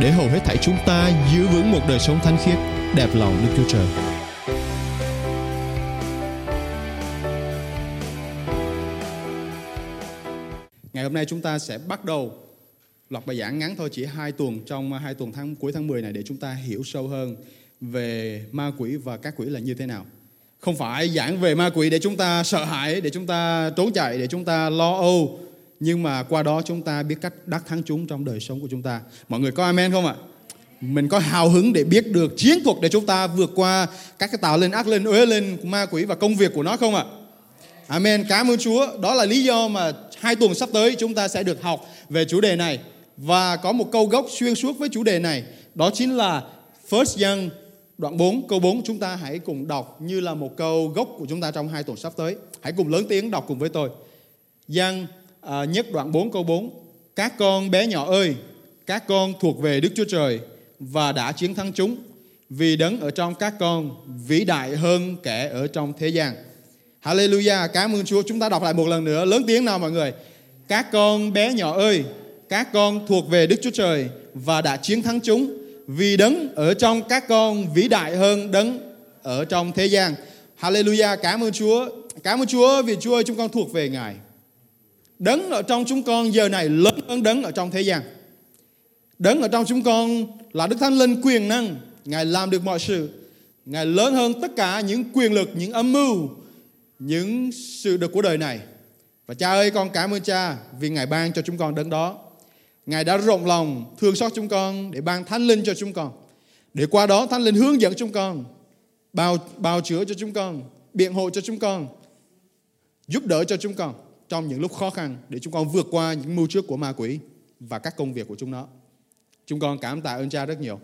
để hầu hết thảy chúng ta giữ vững một đời sống thánh khiết, đẹp lòng Đức Chúa Trời. Ngày hôm nay chúng ta sẽ bắt đầu loạt bài giảng ngắn thôi chỉ hai tuần trong à, hai tuần tháng cuối tháng 10 này để chúng ta hiểu sâu hơn về ma quỷ và các quỷ là như thế nào. Không phải giảng về ma quỷ để chúng ta sợ hãi, để chúng ta trốn chạy, để chúng ta lo âu, nhưng mà qua đó chúng ta biết cách đắc thắng chúng trong đời sống của chúng ta. Mọi người có amen không ạ? Mình có hào hứng để biết được chiến thuật để chúng ta vượt qua các cái tạo lên ác, lên uế, lên ma quỷ và công việc của nó không ạ? Amen. Cảm ơn Chúa. Đó là lý do mà hai tuần sắp tới chúng ta sẽ được học về chủ đề này và có một câu gốc xuyên suốt với chủ đề này. Đó chính là First Young, đoạn 4 câu 4 chúng ta hãy cùng đọc như là một câu gốc của chúng ta trong hai tuần sắp tới. Hãy cùng lớn tiếng đọc cùng với tôi. Giăng à, nhất đoạn 4 câu 4 Các con bé nhỏ ơi Các con thuộc về Đức Chúa Trời Và đã chiến thắng chúng Vì đấng ở trong các con Vĩ đại hơn kẻ ở trong thế gian. Hallelujah Cảm ơn Chúa. Chúng ta đọc lại một lần nữa. Lớn tiếng nào mọi người? Các con bé nhỏ ơi Các con thuộc về Đức Chúa Trời Và đã chiến thắng chúng Vì đấng ở trong các con Vĩ đại hơn đấng ở trong thế gian. Hallelujah Cảm ơn Chúa. Cảm ơn Chúa vì Chúa ơi chúng con thuộc về Ngài. Đấng ở trong chúng con giờ này lớn hơn đấng ở trong thế gian. Đấng ở trong chúng con là Đức Thánh Linh quyền năng. Ngài làm được mọi sự. Ngài lớn hơn tất cả những quyền lực, những âm mưu, những sự được của đời này. Và cha ơi con cảm ơn cha vì Ngài ban cho chúng con đấng đó. Ngài đã rộng lòng thương xót chúng con để ban Thánh Linh cho chúng con. Để qua đó Thánh Linh hướng dẫn chúng con, bào, bào chữa cho chúng con, biện hộ cho chúng con, giúp đỡ cho chúng con trong những lúc khó khăn để chúng con vượt qua những mưu trước của ma quỷ và các công việc của chúng nó. Chúng con cảm tạ ơn Cha rất nhiều.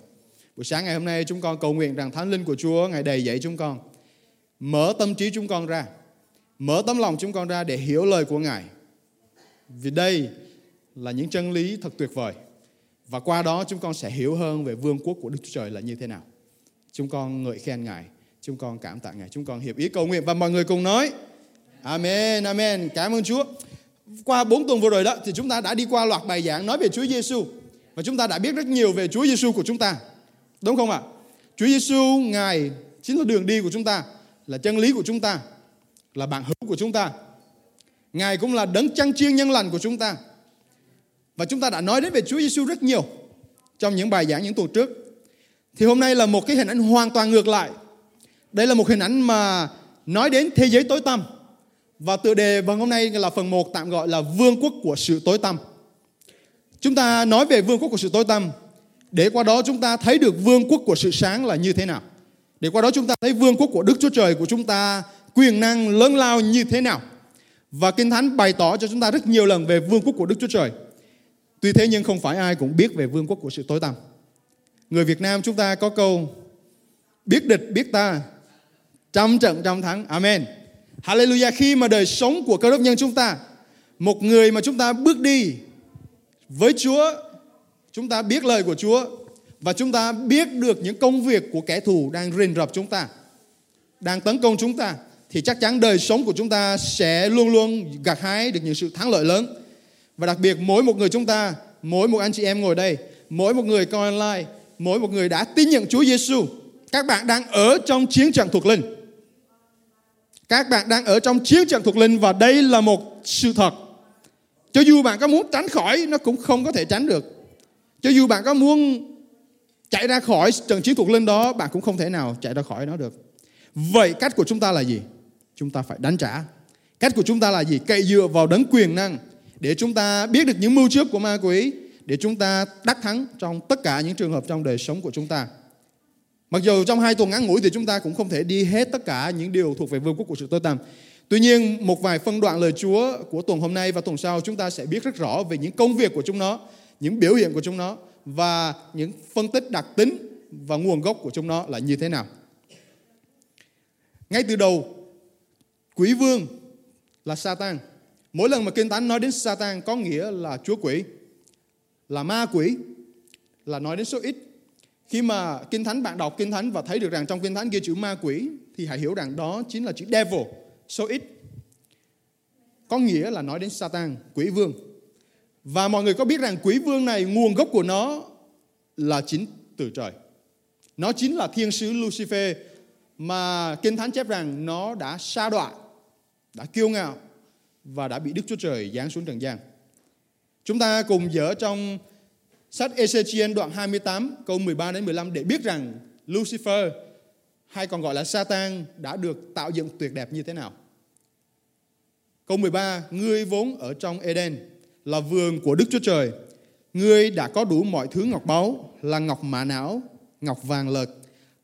Buổi sáng ngày hôm nay, chúng con cầu nguyện rằng Thánh Linh của Chúa, Ngài đầy dạy chúng con. Mở tâm trí chúng con ra. Mở tấm lòng chúng con ra để hiểu lời của Ngài. Vì đây là những chân lý thật tuyệt vời. Và qua đó, chúng con sẽ hiểu hơn về vương quốc của Đức Chúa Trời là như thế nào. Chúng con ngợi khen Ngài. Chúng con cảm tạ Ngài. Chúng con hiệp ý cầu nguyện và mọi người cùng nói. Amen, amen. Cảm ơn Chúa. Qua 4 tuần vừa rồi đó thì chúng ta đã đi qua loạt bài giảng nói về Chúa Giêsu và chúng ta đã biết rất nhiều về Chúa Giêsu của chúng ta. Đúng không ạ? Chúa Giêsu ngài chính là đường đi của chúng ta, là chân lý của chúng ta, là bạn hữu của chúng ta. Ngài cũng là đấng chăn chiên nhân lành của chúng ta. Và chúng ta đã nói đến về Chúa Giêsu rất nhiều trong những bài giảng những tuần trước. Thì hôm nay là một cái hình ảnh hoàn toàn ngược lại. Đây là một hình ảnh mà nói đến thế giới tối tăm và tựa đề vào hôm nay là phần 1 tạm gọi là Vương quốc của sự tối tăm. Chúng ta nói về vương quốc của sự tối tăm để qua đó chúng ta thấy được vương quốc của sự sáng là như thế nào. Để qua đó chúng ta thấy vương quốc của Đức Chúa Trời của chúng ta quyền năng lớn lao như thế nào. Và Kinh Thánh bày tỏ cho chúng ta rất nhiều lần về vương quốc của Đức Chúa Trời. Tuy thế nhưng không phải ai cũng biết về vương quốc của sự tối tăm. Người Việt Nam chúng ta có câu biết địch biết ta, trăm trận trăm thắng. Amen. Hallelujah. Khi mà đời sống của cơ đốc nhân chúng ta, một người mà chúng ta bước đi với Chúa, chúng ta biết lời của Chúa và chúng ta biết được những công việc của kẻ thù đang rình rập chúng ta, đang tấn công chúng ta, thì chắc chắn đời sống của chúng ta sẽ luôn luôn gặt hái được những sự thắng lợi lớn. Và đặc biệt mỗi một người chúng ta, mỗi một anh chị em ngồi đây, mỗi một người coi online, mỗi một người đã tin nhận Chúa Giêsu các bạn đang ở trong chiến trận thuộc linh các bạn đang ở trong chiến trận thuộc linh và đây là một sự thật. Cho dù bạn có muốn tránh khỏi, nó cũng không có thể tránh được. Cho dù bạn có muốn chạy ra khỏi trận chiến thuộc linh đó, bạn cũng không thể nào chạy ra khỏi nó được. Vậy cách của chúng ta là gì? Chúng ta phải đánh trả. Cách của chúng ta là gì? Cậy dựa vào đấng quyền năng để chúng ta biết được những mưu trước của ma quỷ, để chúng ta đắc thắng trong tất cả những trường hợp trong đời sống của chúng ta. Mặc dù trong hai tuần ngắn ngủi thì chúng ta cũng không thể đi hết tất cả những điều thuộc về vương quốc của sự tối tăm. Tuy nhiên, một vài phân đoạn lời Chúa của tuần hôm nay và tuần sau chúng ta sẽ biết rất rõ về những công việc của chúng nó, những biểu hiện của chúng nó và những phân tích đặc tính và nguồn gốc của chúng nó là như thế nào. Ngay từ đầu, quỷ vương là Satan. Mỗi lần mà Kinh Thánh nói đến Satan có nghĩa là chúa quỷ, là ma quỷ, là nói đến số ít. Khi mà Kinh Thánh bạn đọc Kinh Thánh và thấy được rằng trong Kinh Thánh ghi chữ ma quỷ thì hãy hiểu rằng đó chính là chữ devil, số ít. Có nghĩa là nói đến Satan, quỷ vương. Và mọi người có biết rằng quỷ vương này nguồn gốc của nó là chính từ trời. Nó chính là thiên sứ Lucifer mà Kinh Thánh chép rằng nó đã sa đọa, đã kiêu ngạo và đã bị Đức Chúa Trời giáng xuống trần gian. Chúng ta cùng dở trong sách Ezechiel đoạn 28 câu 13 đến 15 để biết rằng Lucifer hay còn gọi là Satan đã được tạo dựng tuyệt đẹp như thế nào. Câu 13, ngươi vốn ở trong Eden là vườn của Đức Chúa Trời. Ngươi đã có đủ mọi thứ ngọc báu là ngọc mã não, ngọc vàng lợt,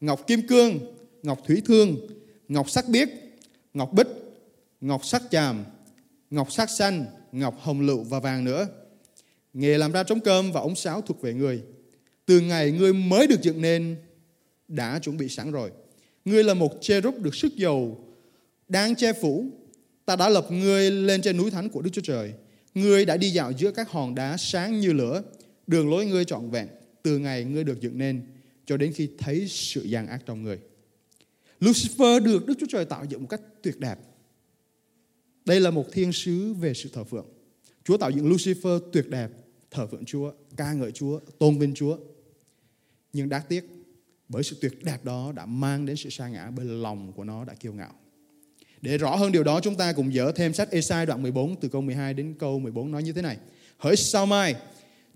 ngọc kim cương, ngọc thủy thương, ngọc sắc biếc, ngọc bích, ngọc sắc chàm, ngọc sắc xanh, ngọc hồng lựu và vàng nữa. Nghề làm ra trống cơm và ống sáo thuộc về người. Từ ngày ngươi mới được dựng nên đã chuẩn bị sẵn rồi. Ngươi là một cherub được sức dầu đang che phủ. Ta đã lập ngươi lên trên núi thánh của Đức Chúa Trời. Ngươi đã đi dạo giữa các hòn đá sáng như lửa. Đường lối ngươi trọn vẹn từ ngày ngươi được dựng nên cho đến khi thấy sự gian ác trong người. Lucifer được Đức Chúa Trời tạo dựng một cách tuyệt đẹp. Đây là một thiên sứ về sự thờ phượng. Chúa tạo dựng Lucifer tuyệt đẹp, thờ phượng Chúa, ca ngợi Chúa, tôn vinh Chúa. Nhưng đáng tiếc, bởi sự tuyệt đẹp đó đã mang đến sự sa ngã bởi lòng của nó đã kiêu ngạo. Để rõ hơn điều đó chúng ta cùng dỡ thêm sách Esai đoạn 14 từ câu 12 đến câu 14 nói như thế này. Hỡi sao mai,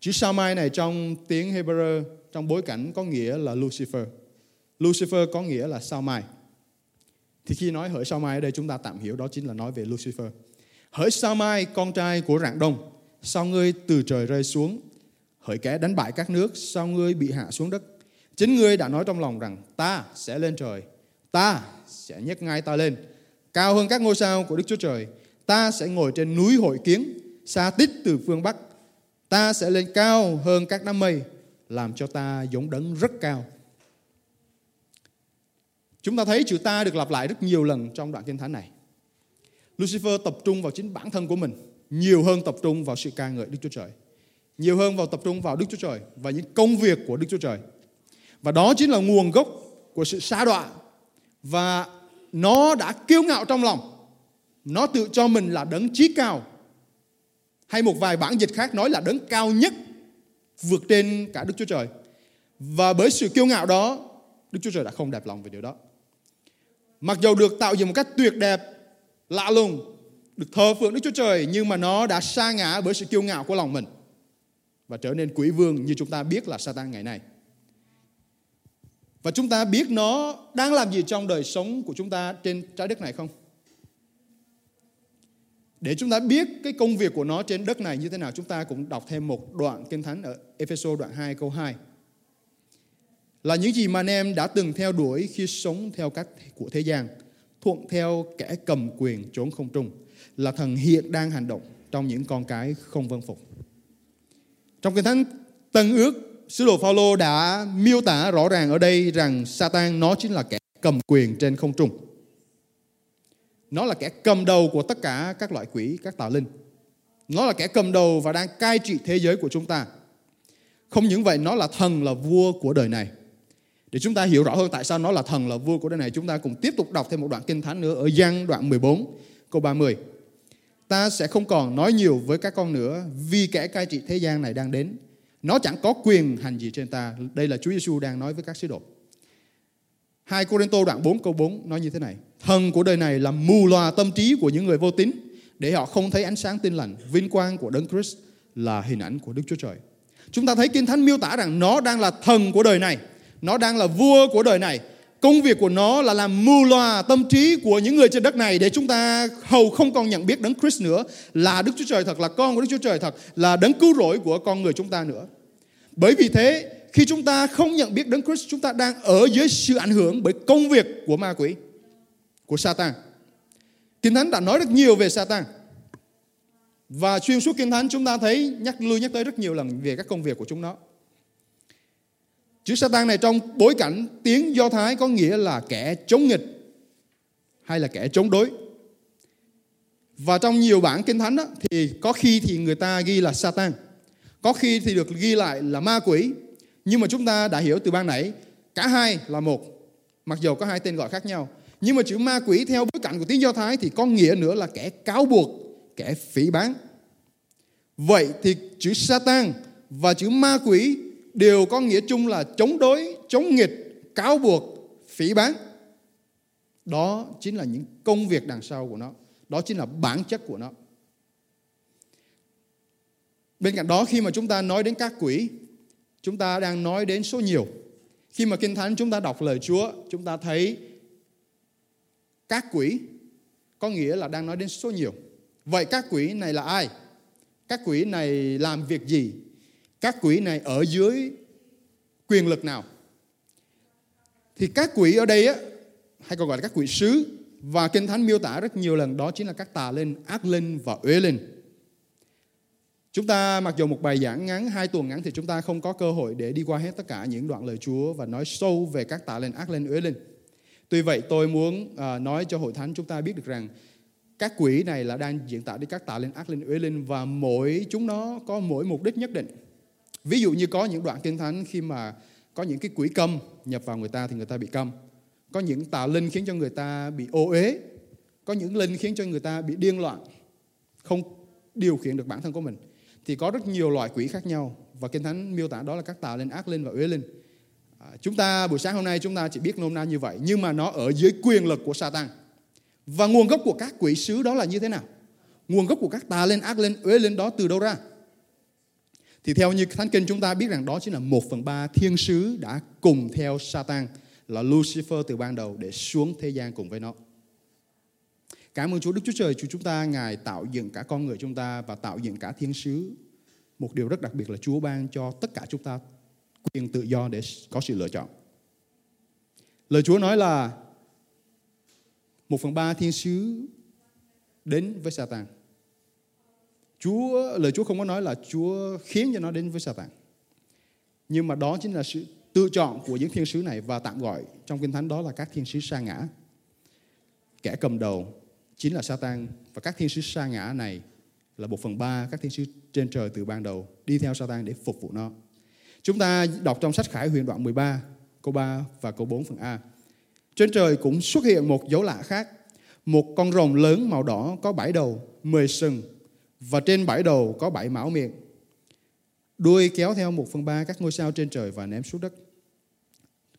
chữ sao mai này trong tiếng Hebrew trong bối cảnh có nghĩa là Lucifer. Lucifer có nghĩa là sao mai. Thì khi nói hỡi sao mai ở đây chúng ta tạm hiểu đó chính là nói về Lucifer. Hỡi sao mai con trai của rạng đông, sao ngươi từ trời rơi xuống? Hỡi kẻ đánh bại các nước, sao ngươi bị hạ xuống đất? Chính ngươi đã nói trong lòng rằng ta sẽ lên trời, ta sẽ nhấc ngay ta lên, cao hơn các ngôi sao của Đức Chúa Trời. Ta sẽ ngồi trên núi hội kiến, xa tít từ phương Bắc. Ta sẽ lên cao hơn các đám mây, làm cho ta giống đấng rất cao. Chúng ta thấy chữ ta được lặp lại rất nhiều lần trong đoạn kinh thánh này. Lucifer tập trung vào chính bản thân của mình nhiều hơn tập trung vào sự ca ngợi Đức Chúa Trời. Nhiều hơn vào tập trung vào Đức Chúa Trời và những công việc của Đức Chúa Trời. Và đó chính là nguồn gốc của sự xa đoạn Và nó đã kiêu ngạo trong lòng. Nó tự cho mình là đấng trí cao. Hay một vài bản dịch khác nói là đấng cao nhất vượt trên cả Đức Chúa Trời. Và bởi sự kiêu ngạo đó, Đức Chúa Trời đã không đẹp lòng về điều đó. Mặc dù được tạo dựng một cách tuyệt đẹp, lạ lùng, được thờ phượng Đức Chúa Trời nhưng mà nó đã sa ngã bởi sự kiêu ngạo của lòng mình và trở nên quỷ vương như chúng ta biết là Satan ngày nay. Và chúng ta biết nó đang làm gì trong đời sống của chúng ta trên trái đất này không? Để chúng ta biết cái công việc của nó trên đất này như thế nào, chúng ta cũng đọc thêm một đoạn kinh thánh ở Ephesos đoạn 2 câu 2. Là những gì mà anh em đã từng theo đuổi khi sống theo cách của thế gian, thuận theo kẻ cầm quyền trốn không trung, là thần hiện đang hành động trong những con cái không vâng phục. Trong kinh thánh Tân ước Sứ đồ Phaolô đã miêu tả rõ ràng ở đây rằng Satan nó chính là kẻ cầm quyền trên không trung. Nó là kẻ cầm đầu của tất cả các loại quỷ, các tà linh. Nó là kẻ cầm đầu và đang cai trị thế giới của chúng ta. Không những vậy, nó là thần là vua của đời này. Để chúng ta hiểu rõ hơn tại sao nó là thần là vua của đời này, chúng ta cùng tiếp tục đọc thêm một đoạn kinh thánh nữa ở Giăng đoạn 14 câu 30. Ta sẽ không còn nói nhiều với các con nữa, vì kẻ cai trị thế gian này đang đến nó chẳng có quyền hành gì trên ta. Đây là Chúa Giêsu đang nói với các sứ đồ. Hai corinto đoạn 4 câu 4 nói như thế này. Thần của đời này làm mù loà tâm trí của những người vô tín, để họ không thấy ánh sáng tin lành. Vinh quang của Đấng Christ là hình ảnh của Đức Chúa Trời. Chúng ta thấy Kinh Thánh miêu tả rằng nó đang là thần của đời này. Nó đang là vua của đời này. Công việc của nó là làm mù loà tâm trí của những người trên đất này để chúng ta hầu không còn nhận biết Đấng Christ nữa là Đức Chúa Trời thật, là con của Đức Chúa Trời thật, là đấng cứu rỗi của con người chúng ta nữa. Bởi vì thế, khi chúng ta không nhận biết Đấng Christ, chúng ta đang ở dưới sự ảnh hưởng bởi công việc của ma quỷ, của Satan. Kinh Thánh đã nói rất nhiều về Satan. Và xuyên suốt Kinh Thánh chúng ta thấy nhắc lui nhắc tới rất nhiều lần về các công việc của chúng nó. Chữ Satan này trong bối cảnh tiếng Do Thái có nghĩa là kẻ chống nghịch hay là kẻ chống đối. Và trong nhiều bản kinh thánh đó, thì có khi thì người ta ghi là Satan, có khi thì được ghi lại là ma quỷ. Nhưng mà chúng ta đã hiểu từ ban nãy cả hai là một, mặc dù có hai tên gọi khác nhau. Nhưng mà chữ ma quỷ theo bối cảnh của tiếng Do Thái thì có nghĩa nữa là kẻ cáo buộc, kẻ phỉ bán. Vậy thì chữ Satan và chữ ma quỷ đều có nghĩa chung là chống đối, chống nghịch, cáo buộc, phỉ bán. Đó chính là những công việc đằng sau của nó. Đó chính là bản chất của nó. Bên cạnh đó khi mà chúng ta nói đến các quỷ, chúng ta đang nói đến số nhiều. Khi mà Kinh Thánh chúng ta đọc lời Chúa, chúng ta thấy các quỷ có nghĩa là đang nói đến số nhiều. Vậy các quỷ này là ai? Các quỷ này làm việc gì? Các quỷ này ở dưới quyền lực nào? Thì các quỷ ở đây á, hay còn gọi là các quỷ sứ và Kinh Thánh miêu tả rất nhiều lần đó chính là các tà linh, ác linh và uế linh. Chúng ta mặc dù một bài giảng ngắn, hai tuần ngắn thì chúng ta không có cơ hội để đi qua hết tất cả những đoạn lời Chúa và nói sâu về các tà linh, ác linh, uế linh. Tuy vậy tôi muốn uh, nói cho hội thánh chúng ta biết được rằng các quỷ này là đang diễn tả đi các tà linh, ác linh, uế linh và mỗi chúng nó có mỗi mục đích nhất định. Ví dụ như có những đoạn kinh thánh khi mà có những cái quỷ câm nhập vào người ta thì người ta bị câm. Có những tà linh khiến cho người ta bị ô uế. Có những linh khiến cho người ta bị điên loạn. Không điều khiển được bản thân của mình. Thì có rất nhiều loại quỷ khác nhau. Và Kinh Thánh miêu tả đó là các tà linh, ác linh và uế linh. À, chúng ta buổi sáng hôm nay chúng ta chỉ biết nôm na như vậy. Nhưng mà nó ở dưới quyền lực của Satan. Và nguồn gốc của các quỷ sứ đó là như thế nào? Nguồn gốc của các tà linh, ác linh, uế linh đó từ đâu ra? Thì theo như Thánh Kinh chúng ta biết rằng đó chính là một phần ba thiên sứ đã cùng theo Satan là Lucifer từ ban đầu để xuống thế gian cùng với nó. Cảm ơn Chúa Đức Chúa Trời, Chúa chúng ta Ngài tạo dựng cả con người chúng ta và tạo dựng cả thiên sứ. Một điều rất đặc biệt là Chúa ban cho tất cả chúng ta quyền tự do để có sự lựa chọn. Lời Chúa nói là một phần ba thiên sứ đến với Satan. Chúa lời Chúa không có nói là Chúa khiến cho nó đến với Satan. Nhưng mà đó chính là sự tự chọn của những thiên sứ này và tạm gọi trong kinh thánh đó là các thiên sứ sa ngã. Kẻ cầm đầu chính là Satan và các thiên sứ sa ngã này là một phần ba các thiên sứ trên trời từ ban đầu đi theo Satan để phục vụ nó. Chúng ta đọc trong sách Khải huyền đoạn 13 câu 3 và câu 4 phần A. Trên trời cũng xuất hiện một dấu lạ khác, một con rồng lớn màu đỏ có bảy đầu, mười sừng và trên bảy đầu có bảy mão miệng. Đuôi kéo theo một phần ba các ngôi sao trên trời và ném xuống đất.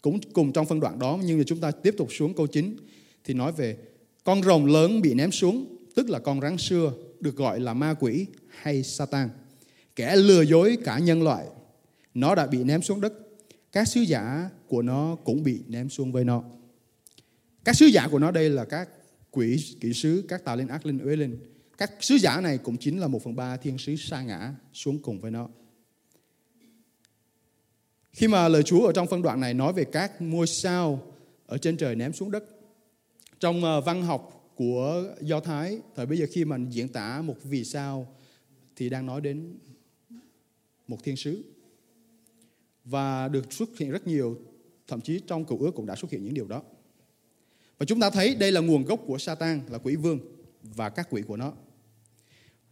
Cũng cùng trong phân đoạn đó nhưng mà chúng ta tiếp tục xuống câu 9 thì nói về con rồng lớn bị ném xuống, tức là con rắn xưa được gọi là ma quỷ hay Satan. Kẻ lừa dối cả nhân loại. Nó đã bị ném xuống đất. Các sứ giả của nó cũng bị ném xuống với nó. Các sứ giả của nó đây là các quỷ, kỹ sứ, các tà linh, ác linh, uế linh các sứ giả này cũng chính là một phần ba thiên sứ sa ngã xuống cùng với nó. Khi mà lời Chúa ở trong phân đoạn này nói về các ngôi sao ở trên trời ném xuống đất. Trong ờ, văn học của Do Thái, thời bây giờ khi mà diễn tả một vì sao thì đang nói đến một thiên sứ. Và được xuất hiện rất nhiều, thậm chí trong cựu ước cũng đã xuất hiện những điều đó. Và chúng ta thấy đây là nguồn gốc của Satan, là quỷ vương và các quỷ của nó.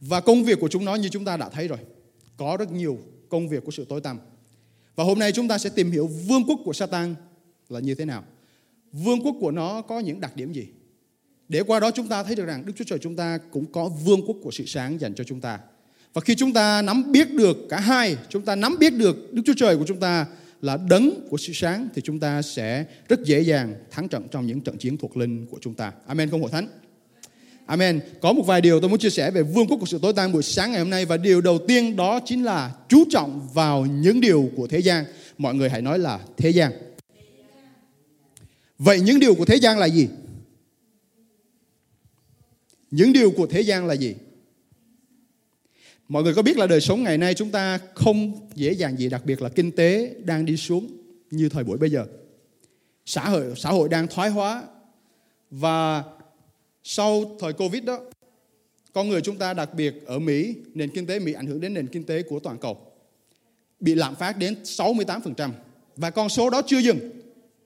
Và công việc của chúng nó như chúng ta đã thấy rồi. Có rất nhiều công việc của sự tối tăm. Và hôm nay chúng ta sẽ tìm hiểu vương quốc của Satan là như thế nào. Vương quốc của nó có những đặc điểm gì? Để qua đó chúng ta thấy được rằng Đức Chúa Trời chúng ta cũng có vương quốc của sự sáng dành cho chúng ta. Và khi chúng ta nắm biết được cả hai, chúng ta nắm biết được Đức Chúa Trời của chúng ta là đấng của sự sáng thì chúng ta sẽ rất dễ dàng thắng trận trong những trận chiến thuộc linh của chúng ta. Amen không hội thánh? Amen. Có một vài điều tôi muốn chia sẻ về vương quốc của sự tối tăm buổi sáng ngày hôm nay và điều đầu tiên đó chính là chú trọng vào những điều của thế gian. Mọi người hãy nói là thế gian. Vậy những điều của thế gian là gì? Những điều của thế gian là gì? Mọi người có biết là đời sống ngày nay chúng ta không dễ dàng gì, đặc biệt là kinh tế đang đi xuống như thời buổi bây giờ. Xã hội xã hội đang thoái hóa và sau thời Covid đó, con người chúng ta đặc biệt ở Mỹ, nền kinh tế Mỹ ảnh hưởng đến nền kinh tế của toàn cầu. Bị lạm phát đến 68%. Và con số đó chưa dừng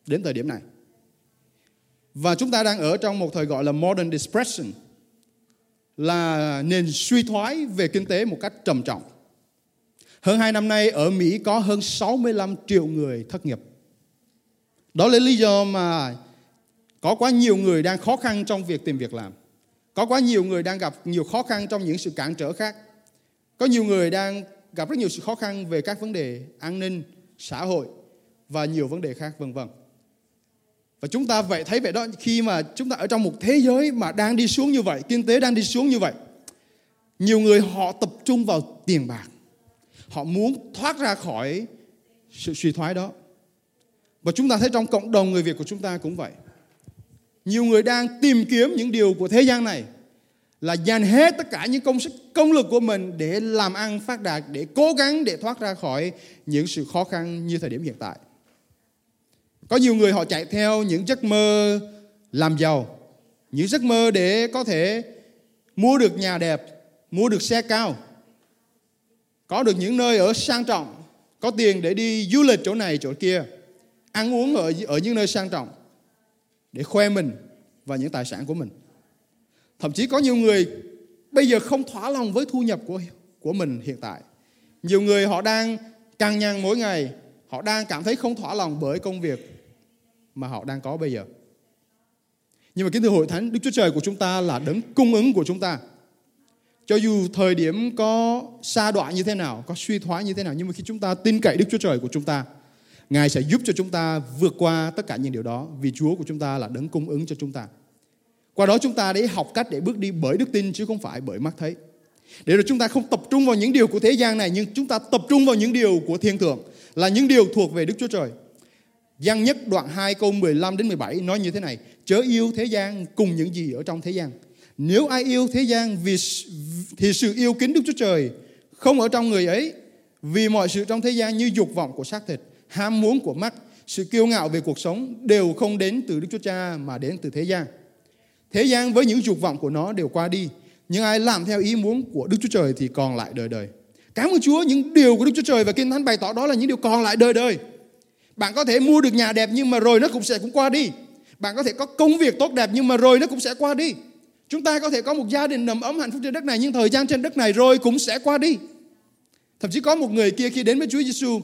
đến thời điểm này. Và chúng ta đang ở trong một thời gọi là modern depression là nền suy thoái về kinh tế một cách trầm trọng. Hơn hai năm nay ở Mỹ có hơn 65 triệu người thất nghiệp. Đó là lý do mà có quá nhiều người đang khó khăn trong việc tìm việc làm. Có quá nhiều người đang gặp nhiều khó khăn trong những sự cản trở khác. Có nhiều người đang gặp rất nhiều sự khó khăn về các vấn đề an ninh, xã hội và nhiều vấn đề khác vân vân. Và chúng ta vậy thấy vậy đó khi mà chúng ta ở trong một thế giới mà đang đi xuống như vậy, kinh tế đang đi xuống như vậy. Nhiều người họ tập trung vào tiền bạc. Họ muốn thoát ra khỏi sự suy thoái đó. Và chúng ta thấy trong cộng đồng người Việt của chúng ta cũng vậy. Nhiều người đang tìm kiếm những điều của thế gian này, là dành hết tất cả những công sức, công lực của mình để làm ăn phát đạt, để cố gắng để thoát ra khỏi những sự khó khăn như thời điểm hiện tại. Có nhiều người họ chạy theo những giấc mơ làm giàu, những giấc mơ để có thể mua được nhà đẹp, mua được xe cao, có được những nơi ở sang trọng, có tiền để đi du lịch chỗ này chỗ kia, ăn uống ở ở những nơi sang trọng để khoe mình và những tài sản của mình. Thậm chí có nhiều người bây giờ không thỏa lòng với thu nhập của của mình hiện tại. Nhiều người họ đang căng nhằn mỗi ngày, họ đang cảm thấy không thỏa lòng bởi công việc mà họ đang có bây giờ. Nhưng mà kính thưa hội thánh, Đức Chúa Trời của chúng ta là đấng cung ứng của chúng ta. Cho dù thời điểm có xa đoạn như thế nào, có suy thoái như thế nào, nhưng mà khi chúng ta tin cậy Đức Chúa Trời của chúng ta Ngài sẽ giúp cho chúng ta vượt qua tất cả những điều đó, vì Chúa của chúng ta là đấng cung ứng cho chúng ta. Qua đó chúng ta để học cách để bước đi bởi đức tin chứ không phải bởi mắt thấy. Để rồi chúng ta không tập trung vào những điều của thế gian này, nhưng chúng ta tập trung vào những điều của thiên thượng, là những điều thuộc về Đức Chúa Trời. Giăng nhất đoạn 2 câu 15 đến 17 nói như thế này, Chớ yêu thế gian cùng những gì ở trong thế gian Nếu ai yêu thế gian vì thì sự yêu kính Đức Chúa Trời không ở trong người ấy, Vì mọi sự trong thế gian như dục vọng của xác thịt Ham muốn của mắt Sự kiêu ngạo về cuộc sống Đều không đến từ Đức Chúa Cha mà đến từ thế gian Thế gian với những dục vọng của nó đều qua đi Nhưng ai làm theo ý muốn của Đức Chúa Trời thì còn lại đời đời Cảm ơn Chúa những điều của Đức Chúa Trời và Kinh Thánh bày tỏ đó là những điều còn lại đời đời bạn có thể mua được nhà đẹp nhưng mà rồi nó cũng sẽ cũng qua đi. Bạn có thể có công việc tốt đẹp nhưng mà rồi nó cũng sẽ qua đi. Chúng ta có thể có một gia đình nằm ấm hạnh phúc trên đất này nhưng thời gian trên đất này rồi cũng sẽ qua đi. Thậm chí có một người kia khi đến với Chúa Giêsu,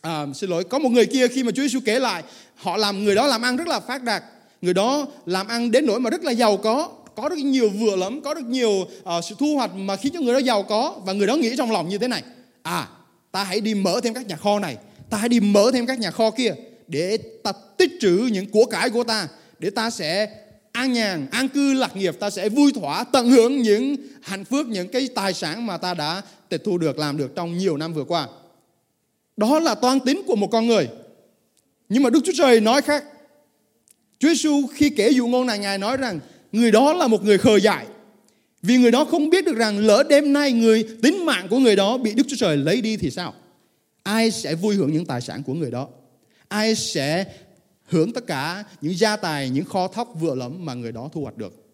à, xin lỗi, có một người kia khi mà Chúa Giêsu kể lại, họ làm người đó làm ăn rất là phát đạt, người đó làm ăn đến nỗi mà rất là giàu có, có rất nhiều vừa lắm, có rất nhiều uh, sự thu hoạch mà khiến cho người đó giàu có. Và người đó nghĩ trong lòng như thế này, à, ta hãy đi mở thêm các nhà kho này, ta hãy đi mở thêm các nhà kho kia để ta tích trữ những của cải của ta để ta sẽ an nhàn an cư lạc nghiệp. Ta sẽ vui thỏa tận hưởng những hạnh phúc những cái tài sản mà ta đã tịch thu được làm được trong nhiều năm vừa qua đó là toan tính của một con người. Nhưng mà Đức Chúa Trời nói khác. Chúa Giêsu khi kể dụ ngôn này, Ngài nói rằng người đó là một người khờ dại. Vì người đó không biết được rằng lỡ đêm nay người tính mạng của người đó bị Đức Chúa Trời lấy đi thì sao? Ai sẽ vui hưởng những tài sản của người đó? Ai sẽ hưởng tất cả những gia tài, những kho thóc vừa lắm mà người đó thu hoạch được?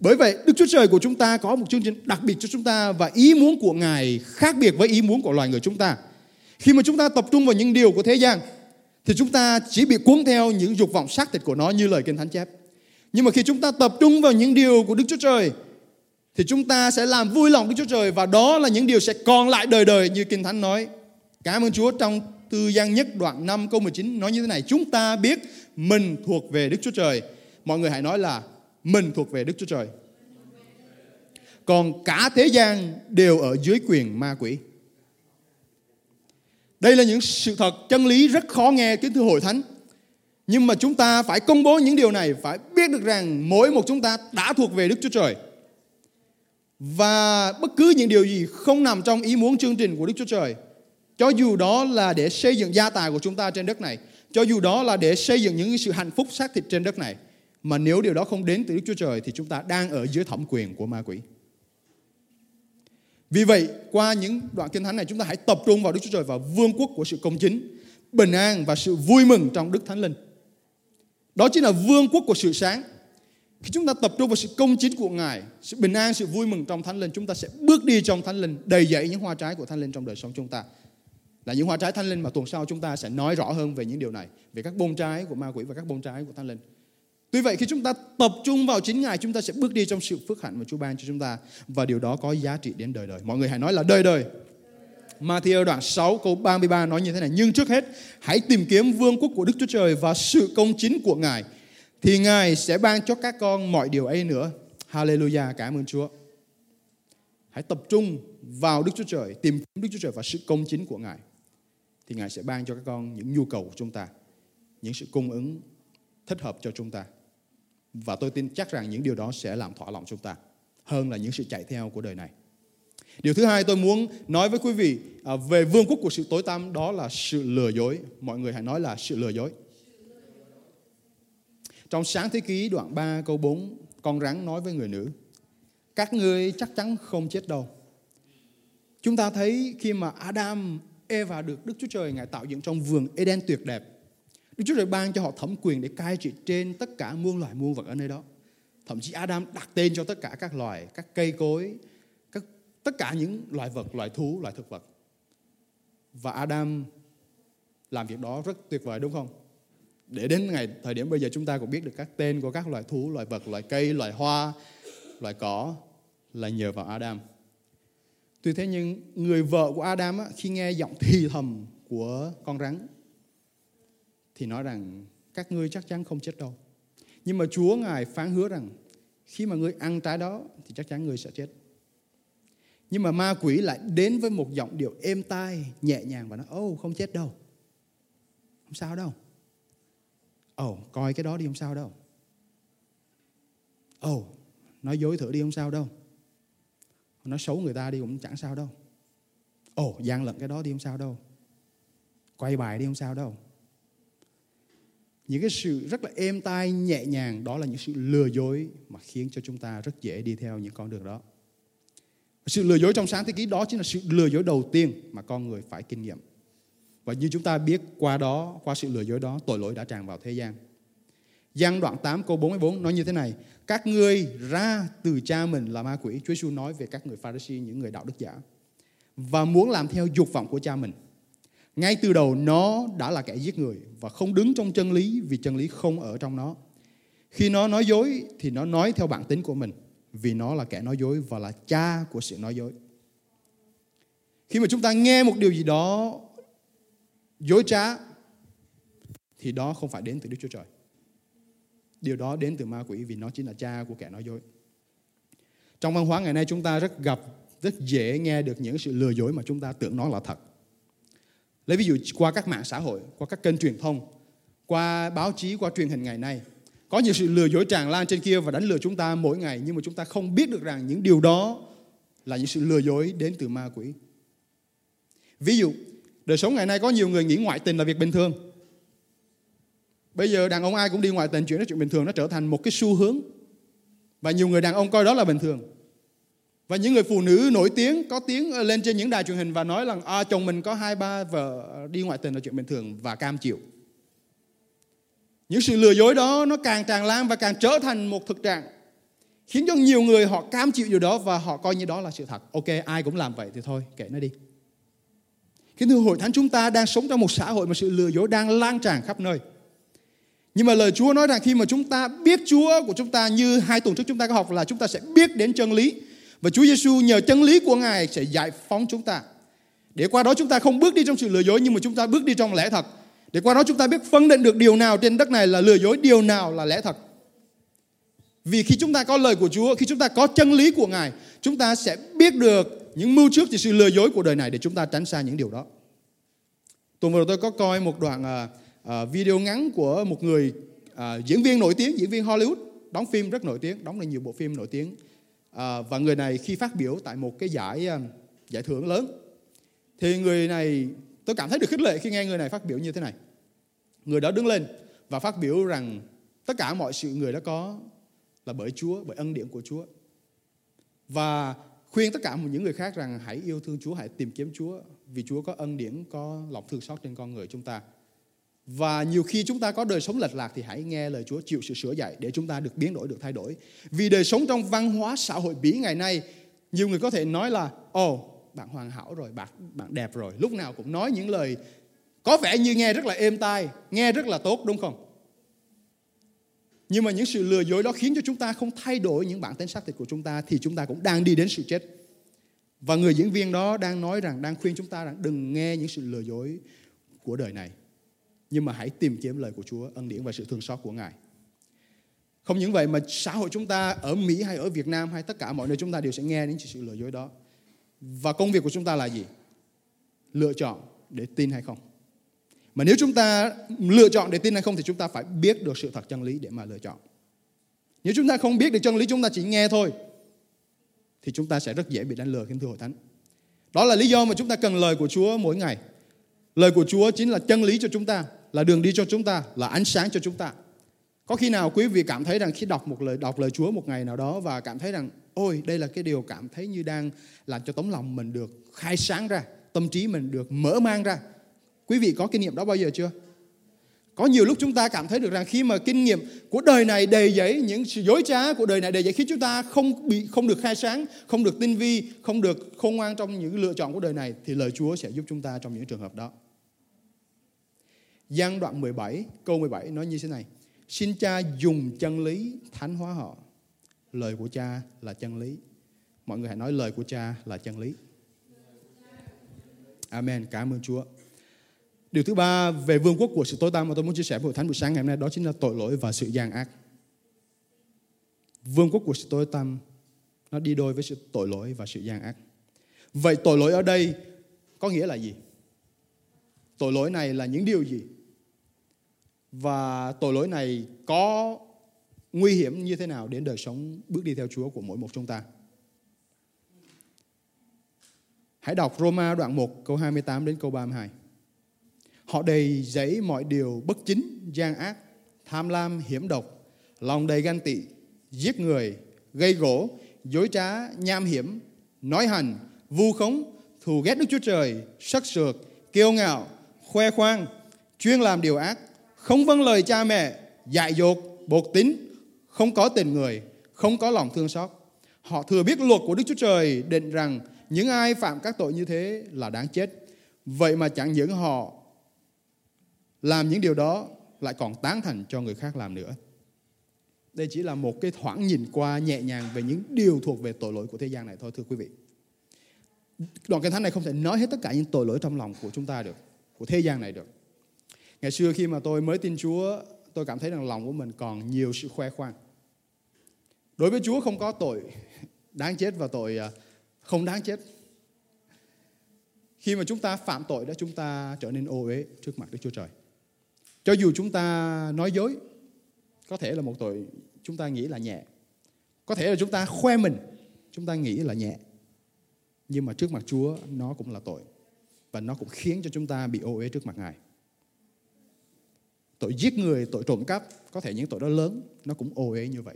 Bởi vậy, Đức Chúa Trời của chúng ta có một chương trình đặc biệt cho chúng ta và ý muốn của Ngài khác biệt với ý muốn của loài người chúng ta. Khi mà chúng ta tập trung vào những điều của thế gian, thì chúng ta chỉ bị cuốn theo những dục vọng xác thịt của nó như lời Kinh Thánh chép. Nhưng mà khi chúng ta tập trung vào những điều của Đức Chúa Trời, thì chúng ta sẽ làm vui lòng Đức Chúa Trời và đó là những điều sẽ còn lại đời đời như Kinh Thánh nói. Cảm ơn Chúa trong tư Giang nhất đoạn 5 câu 19 nói như thế này. Chúng ta biết mình thuộc về Đức Chúa Trời. Mọi người hãy nói là mình thuộc về Đức Chúa Trời. Còn cả thế gian đều ở dưới quyền ma quỷ. Đây là những sự thật chân lý rất khó nghe kính thưa hội thánh. Nhưng mà chúng ta phải công bố những điều này, phải biết được rằng mỗi một chúng ta đã thuộc về Đức Chúa Trời. Và bất cứ những điều gì không nằm trong ý muốn chương trình của Đức Chúa Trời cho dù đó là để xây dựng gia tài của chúng ta trên đất này, cho dù đó là để xây dựng những sự hạnh phúc xác thịt trên đất này, mà nếu điều đó không đến từ Đức Chúa Trời thì chúng ta đang ở dưới thẩm quyền của ma quỷ. Vì vậy, qua những đoạn kinh thánh này chúng ta hãy tập trung vào Đức Chúa Trời và vương quốc của sự công chính, bình an và sự vui mừng trong Đức Thánh Linh. Đó chính là vương quốc của sự sáng. Khi chúng ta tập trung vào sự công chính của Ngài, sự bình an, sự vui mừng trong Thánh Linh, chúng ta sẽ bước đi trong Thánh Linh, đầy dẫy những hoa trái của Thánh Linh trong đời sống chúng ta. là những hoa trái thánh linh mà tuần sau chúng ta sẽ nói rõ hơn về những điều này về các bông trái của ma quỷ và các bông trái của thánh linh Tuy vậy khi chúng ta tập trung vào chính Ngài chúng ta sẽ bước đi trong sự phước hạnh mà Chúa ban cho chúng ta. Và điều đó có giá trị đến đời đời. Mọi người hãy nói là đời đời. Matthew đoạn 6 câu 33 nói như thế này. Nhưng trước hết hãy tìm kiếm vương quốc của Đức Chúa Trời và sự công chính của Ngài Thì Ngài sẽ ban cho các con mọi điều ấy nữa. Hallelujah, cảm ơn Chúa. Hãy tập trung vào Đức Chúa Trời Tìm kiếm Đức Chúa Trời và sự công chính của Ngài Thì Ngài sẽ ban cho các con những nhu cầu của chúng ta Những sự cung ứng thích hợp cho chúng ta và tôi tin chắc rằng những điều đó sẽ làm thỏa lòng chúng ta hơn là những sự chạy theo của đời này. Điều thứ hai tôi muốn nói với quý vị à, về vương quốc của sự tối tăm đó là sự lừa dối. Mọi người hãy nói là sự lừa dối. Trong sáng thế ký đoạn 3 câu 4, con rắn nói với người nữ, các ngươi chắc chắn không chết đâu. Chúng ta thấy khi mà Adam, Eva được Đức Chúa Trời Ngài tạo dựng trong vườn Eden tuyệt đẹp, Đức Chúa Trời ban cho họ thẩm quyền để cai trị trên tất cả muôn loài muôn vật ở nơi đó. Thậm chí Adam đặt tên cho tất cả các loài, các cây cối, các, tất cả những loài vật, loài thú, loài thực vật. Và Adam làm việc đó rất tuyệt vời đúng không? Để đến ngày thời điểm bây giờ chúng ta cũng biết được các tên của các loài thú, loài vật, loài cây, loài hoa, loài cỏ là nhờ vào Adam. Tuy thế nhưng người vợ của Adam khi nghe giọng thì thầm của con rắn thì nói rằng các ngươi chắc chắn không chết đâu. Nhưng mà Chúa Ngài phán hứa rằng khi mà ngươi ăn trái đó thì chắc chắn ngươi sẽ chết. Nhưng mà ma quỷ lại đến với một giọng điệu êm tai, nhẹ nhàng và nói, ô oh, không chết đâu. Không sao đâu. Ồ, oh, coi cái đó đi không sao đâu. Ồ, oh, nói dối thử đi không sao đâu. Nói xấu người ta đi cũng chẳng sao đâu. Ồ, oh, gian lận cái đó đi không sao đâu. Quay bài đi không sao đâu những cái sự rất là êm tai, nhẹ nhàng, đó là những sự lừa dối mà khiến cho chúng ta rất dễ đi theo những con đường đó. Sự lừa dối trong sáng thế ký, đó chính là sự lừa dối đầu tiên mà con người phải kinh nghiệm. Và như chúng ta biết, qua đó, qua sự lừa dối đó, tội lỗi đã tràn vào thế gian. Giăng đoạn 8 câu 44 nói như thế này, Các ngươi ra từ cha mình là ma quỷ. Chúa Giêsu nói về các người Pharisee Những người đạo đức giả, Và muốn làm theo dục vọng của cha mình ngay từ đầu nó đã là kẻ giết người và không đứng trong chân lý vì chân lý không ở trong nó. Khi nó nói dối thì nó nói theo bản tính của mình vì nó là kẻ nói dối và là cha của sự nói dối. Khi mà chúng ta nghe một điều gì đó dối trá thì đó không phải đến từ Đức Chúa Trời. Điều đó đến từ ma quỷ vì nó chính là cha của kẻ nói dối. Trong văn hóa ngày nay chúng ta rất gặp, rất dễ nghe được những sự lừa dối mà chúng ta tưởng nó là thật. Lấy ví dụ qua các mạng xã hội, qua các kênh truyền thông, qua báo chí, qua truyền hình ngày nay. Có nhiều sự lừa dối tràn lan trên kia và đánh lừa chúng ta mỗi ngày nhưng mà chúng ta không biết được rằng những điều đó là những sự lừa dối đến từ ma quỷ. Ví dụ, đời sống ngày nay có nhiều người nghĩ ngoại tình là việc bình thường. Bây giờ đàn ông ai cũng đi ngoại tình chuyện đó chuyện bình thường nó trở thành một cái xu hướng. Và nhiều người đàn ông coi đó là bình thường. Và những người phụ nữ nổi tiếng có tiếng ờ, lên trên những đài truyền hình và nói rằng à, chồng mình có hai ba vợ đi ngoại tình là chuyện bình thường và cam chịu. Những sự lừa dối đó nó càng tràn lan và càng trở thành một thực trạng khiến cho nhiều người họ cam chịu điều đó và họ coi như đó là sự thật. Ok, ai cũng làm vậy thì thôi, kệ nó đi. Kính thưa hội thánh chúng ta đang sống trong một xã hội mà sự lừa dối đang lan tràn khắp nơi. Nhưng mà lời Chúa nói rằng khi mà chúng ta biết Chúa của chúng ta như hai tuần trước chúng ta có học là chúng ta sẽ biết đến chân lý và Chúa Giêsu nhờ chân lý của Ngài sẽ giải phóng chúng ta. Để qua đó chúng ta không bước đi trong sự lừa dối nhưng mà chúng ta bước đi trong lẽ thật. Để qua đó chúng ta biết phân định được điều nào trên đất này là lừa dối, điều nào là lẽ thật. Vì khi chúng ta có lời của Chúa, khi chúng ta có chân lý của Ngài, chúng ta sẽ biết được những mưu trước thì sự lừa dối của đời này để chúng ta tránh xa những điều đó. Tuần vừa rồi tôi có coi một đoạn uh, video ngắn của một người uh, diễn viên nổi tiếng, diễn viên Hollywood, đóng phim rất nổi tiếng, đóng được nhiều bộ phim nổi tiếng à, và người này khi phát biểu tại một cái giải à, giải thưởng lớn thì người này tôi cảm thấy được khích lệ khi nghe người này phát biểu như thế này. Người đó đứng lên và phát biểu rằng tất cả mọi sự người đã có là bởi Chúa bởi ân điển của Chúa. Và khuyên tất cả những người khác rằng hãy yêu thương Chúa hãy tìm kiếm Chúa vì Chúa có ân điển có lòng thương xót trên con người chúng ta và nhiều khi chúng ta có đời sống lệch lạc thì hãy nghe lời Chúa chịu sự sửa dạy để chúng ta được biến đổi, được thay đổi. Vì đời sống trong văn hóa xã hội Bỉ ngày nay, nhiều người có thể nói là, ồ, oh, bạn hoàn hảo rồi bạn bạn đẹp rồi. Lúc nào cũng nói những lời có vẻ như nghe rất là êm tai nghe rất là tốt đúng không? Nhưng mà những sự lừa dối đó khiến cho chúng ta không thay đổi những bản tính xác thịt của chúng ta thì chúng ta cũng đang đi đến sự chết. Và người diễn viên đó đang nói rằng đang khuyên chúng ta rằng đừng nghe những sự lừa dối của đời này nhưng mà hãy tìm kiếm lời của Chúa ân điển và sự thương xót của Ngài không những vậy mà xã hội chúng ta ở Mỹ hay ở Việt Nam hay tất cả mọi nơi chúng ta đều sẽ nghe những sự lừa dối đó. Và công việc của chúng ta là gì? Lựa chọn để tin hay không. Mà nếu chúng ta lựa chọn để tin hay không thì chúng ta phải biết được sự thật chân lý để mà lựa chọn. Nếu chúng ta không biết được chân lý chúng ta chỉ nghe thôi thì chúng ta sẽ rất dễ bị đánh lừa kính thưa hội thánh. Đó là lý do mà chúng ta cần lời của Chúa mỗi ngày. Lời của Chúa chính là chân lý cho chúng ta, là đường đi cho chúng ta, là ánh sáng cho chúng ta. Có khi nào quý vị cảm thấy rằng khi đọc một lời đọc lời Chúa một ngày nào đó và cảm thấy rằng ôi đây là cái điều cảm thấy như đang làm cho tấm lòng mình được khai sáng ra, tâm trí mình được mở mang ra. Quý vị có kinh nghiệm đó bao giờ chưa? Có nhiều lúc chúng ta cảm thấy được rằng khi mà kinh nghiệm của đời này đầy giấy những sự dối trá của đời này đầy giấy khi chúng ta không bị không được khai sáng, không được tinh vi, không được khôn ngoan trong những lựa chọn của đời này thì lời Chúa sẽ giúp chúng ta trong những trường hợp đó. Giang đoạn 17 câu 17 nói như thế này. Xin cha dùng chân lý thánh hóa họ. Lời của cha là chân lý. Mọi người hãy nói lời của cha là chân lý. Amen. Cảm ơn Chúa. Điều thứ ba về vương quốc của sự tối tăm mà tôi muốn chia sẻ với hội thánh buổi sáng ngày hôm nay đó chính là tội lỗi và sự gian ác. Vương quốc của sự tối tăm nó đi đôi với sự tội lỗi và sự gian ác. Vậy tội lỗi ở đây có nghĩa là gì? Tội lỗi này là những điều gì? Và tội lỗi này có nguy hiểm như thế nào đến đời sống bước đi theo Chúa của mỗi một chúng ta. Hãy đọc Roma đoạn 1 câu 28 đến câu 32. Họ đầy giấy mọi điều bất chính, gian ác, tham lam, hiểm độc, lòng đầy gan tị, giết người, gây gỗ, dối trá, nham hiểm, nói hành, vu khống, thù ghét Đức Chúa Trời, sắc sược, kiêu ngạo, khoe khoang, chuyên làm điều ác, không vâng lời cha mẹ, dạy dột, bột tính, không có tình người, không có lòng thương xót. Họ thừa biết luật của Đức Chúa Trời định rằng những ai phạm các tội như thế là đáng chết. Vậy mà chẳng những họ làm những điều đó lại còn tán thành cho người khác làm nữa. Đây chỉ là một cái thoáng nhìn qua nhẹ nhàng về những điều thuộc về tội lỗi của thế gian này thôi thưa quý vị. Đoạn kinh thánh này không thể nói hết tất cả những tội lỗi trong lòng của chúng ta được, của thế gian này được. Ngày xưa khi mà tôi mới tin Chúa, tôi cảm thấy rằng lòng của mình còn nhiều sự khoe khoang. Đối với Chúa không có tội đáng chết và tội à, không đáng chết. Khi mà chúng ta phạm tội đó chúng ta trở nên ô uế trước mặt Đức Chúa Trời. Cho dù chúng ta nói dối, có thể là một tội chúng ta nghĩ là nhẹ. Có thể là chúng ta khoe mình, chúng ta nghĩ là nhẹ. Nhưng mà trước mặt Chúa nó cũng là tội. Và nó cũng khiến cho chúng ta bị ô uế trước mặt Ngài tội giết người, tội trộm cắp, có thể những tội đó lớn, nó cũng ồ ế như vậy.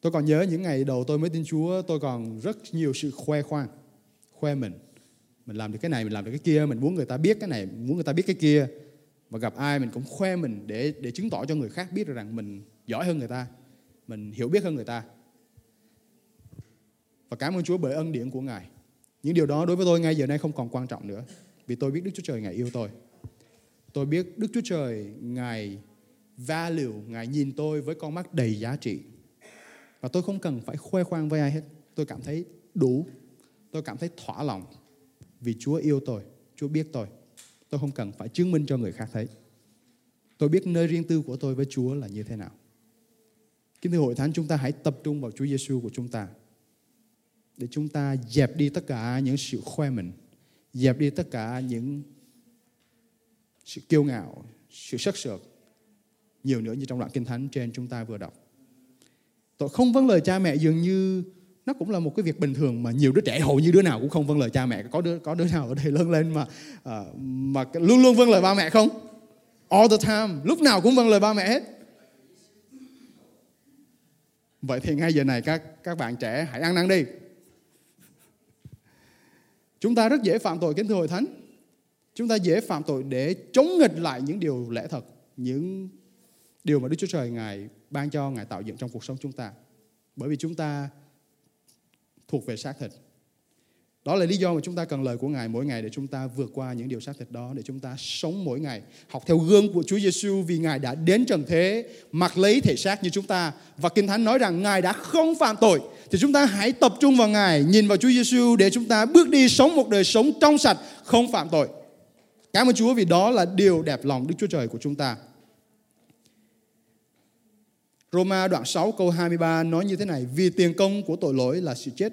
Tôi còn nhớ những ngày đầu tôi mới tin Chúa, tôi còn rất nhiều sự khoe khoang, khoe mình. Mình làm được cái này, mình làm được cái kia, mình muốn người ta biết cái này, muốn người ta biết cái kia. Và gặp ai mình cũng khoe mình để để chứng tỏ cho người khác biết rằng mình giỏi hơn người ta, mình hiểu biết hơn người ta. Và cảm ơn Chúa bởi ân điển của Ngài. Những điều đó đối với tôi ngay giờ này không còn quan trọng nữa. Vì tôi biết Đức Chúa Trời Ngài yêu tôi. Tôi biết Đức Chúa Trời, Ngài value, Ngài nhìn tôi với con mắt đầy giá trị. Và tôi không cần phải khoe khoang với ai hết. Tôi cảm thấy đủ. Tôi cảm thấy thỏa lòng. Vì Chúa yêu tôi. Chúa biết tôi. Tôi không cần phải chứng minh cho người khác thấy. Tôi biết nơi riêng tư của tôi với Chúa là như thế nào. Kính thưa hội thánh, chúng ta hãy tập trung vào Chúa Giêsu của chúng ta. Để chúng ta dẹp đi tất cả những sự khoe mình. Dẹp đi tất cả những sự kiêu ngạo, sự sắc sược nhiều nữa như trong đoạn kinh thánh trên chúng ta vừa đọc. Tội không vâng lời cha mẹ dường như nó cũng là một cái việc bình thường mà nhiều đứa trẻ hầu như đứa nào cũng không vâng lời cha mẹ. Có đứa có đứa nào ở đây lớn lên mà uh, mà luôn luôn vâng lời ba mẹ không? All the time, lúc nào cũng vâng lời ba mẹ hết. Vậy thì ngay giờ này các các bạn trẻ hãy ăn năn đi. Chúng ta rất dễ phạm tội kính thưa hội thánh Chúng ta dễ phạm tội để chống nghịch lại những điều lẽ thật, những điều mà Đức Chúa Trời Ngài ban cho, Ngài tạo dựng trong cuộc sống chúng ta. Bởi vì chúng ta thuộc về xác thịt. Đó là lý do mà chúng ta cần lời của Ngài mỗi ngày để chúng ta vượt qua những điều xác thịt đó, để chúng ta sống mỗi ngày, học theo gương của Chúa Giêsu vì Ngài đã đến trần thế, mặc lấy thể xác như chúng ta. Và Kinh Thánh nói rằng Ngài đã không phạm tội. Thì chúng ta hãy tập trung vào Ngài, nhìn vào Chúa Giêsu để chúng ta bước đi sống một đời sống trong sạch, không phạm tội. Cảm ơn Chúa vì đó là điều đẹp lòng Đức Chúa Trời của chúng ta. Roma đoạn 6 câu 23 nói như thế này, vì tiền công của tội lỗi là sự chết,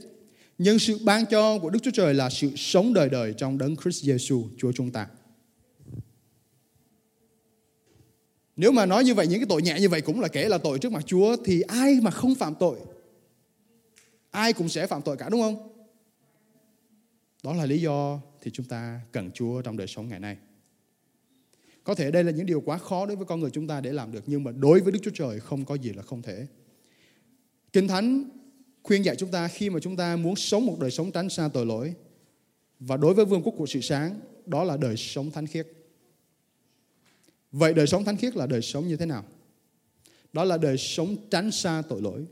nhưng sự ban cho của Đức Chúa Trời là sự sống đời đời trong đấng Christ Jesus Chúa chúng ta. Nếu mà nói như vậy, những cái tội nhẹ như vậy cũng là kể là tội trước mặt Chúa thì ai mà không phạm tội? Ai cũng sẽ phạm tội cả đúng không? Đó là lý do thì chúng ta cần Chúa trong đời sống ngày nay. Có thể đây là những điều quá khó đối với con người chúng ta để làm được, nhưng mà đối với Đức Chúa Trời không có gì là không thể. Kinh Thánh khuyên dạy chúng ta khi mà chúng ta muốn sống một đời sống tránh xa tội lỗi và đối với vương quốc của sự sáng, đó là đời sống thánh khiết. Vậy đời sống thánh khiết là đời sống như thế nào? Đó là đời sống tránh xa tội lỗi.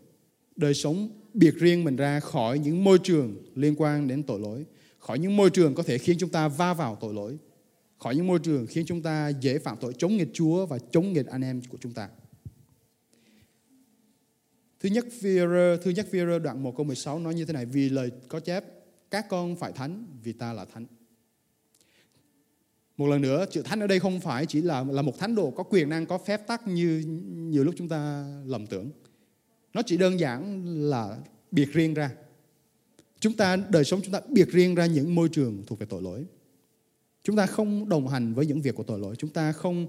Đời sống biệt riêng mình ra khỏi những môi trường liên quan đến tội lỗi. Khỏi những môi trường có thể khiến chúng ta va vào tội lỗi khỏi những môi trường khiến chúng ta dễ phạm tội chống nghịch Chúa và chống nghịch anh em của chúng ta. Thứ nhất Phi-rơ, thứ nhất Phi-rơ đoạn 1 câu 16 nói như thế này, vì lời có chép, các con phải thánh vì ta là thánh. Một lần nữa, chữ thánh ở đây không phải chỉ là là một thánh đồ có quyền năng, có phép tắc như nhiều lúc chúng ta lầm tưởng. Nó chỉ đơn giản là biệt riêng ra. Chúng ta, đời sống chúng ta biệt riêng ra những môi trường thuộc về tội lỗi. Chúng ta không đồng hành với những việc của tội lỗi. Chúng ta không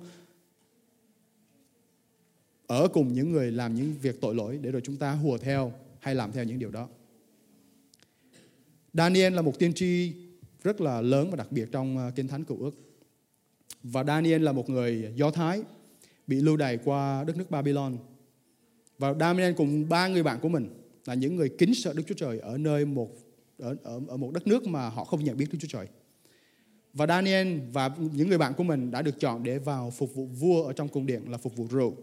ở cùng những người làm những việc tội lỗi để rồi chúng ta hùa theo hay làm theo những điều đó. Daniel là một tiên tri rất là lớn và đặc biệt trong ờ, Kinh Thánh Cựu Ước. Và Daniel là một người Do Thái bị lưu đày qua đất nước Babylon. Và Daniel cùng ba người bạn của mình là những người kính sợ Đức Chúa Trời ở nơi một ở, ở, ở một đất nước mà họ không nhận biết Đức Chúa Trời. Và Daniel và những người bạn của mình đã được chọn để vào phục vụ vua ở trong cung điện là phục vụ rượu.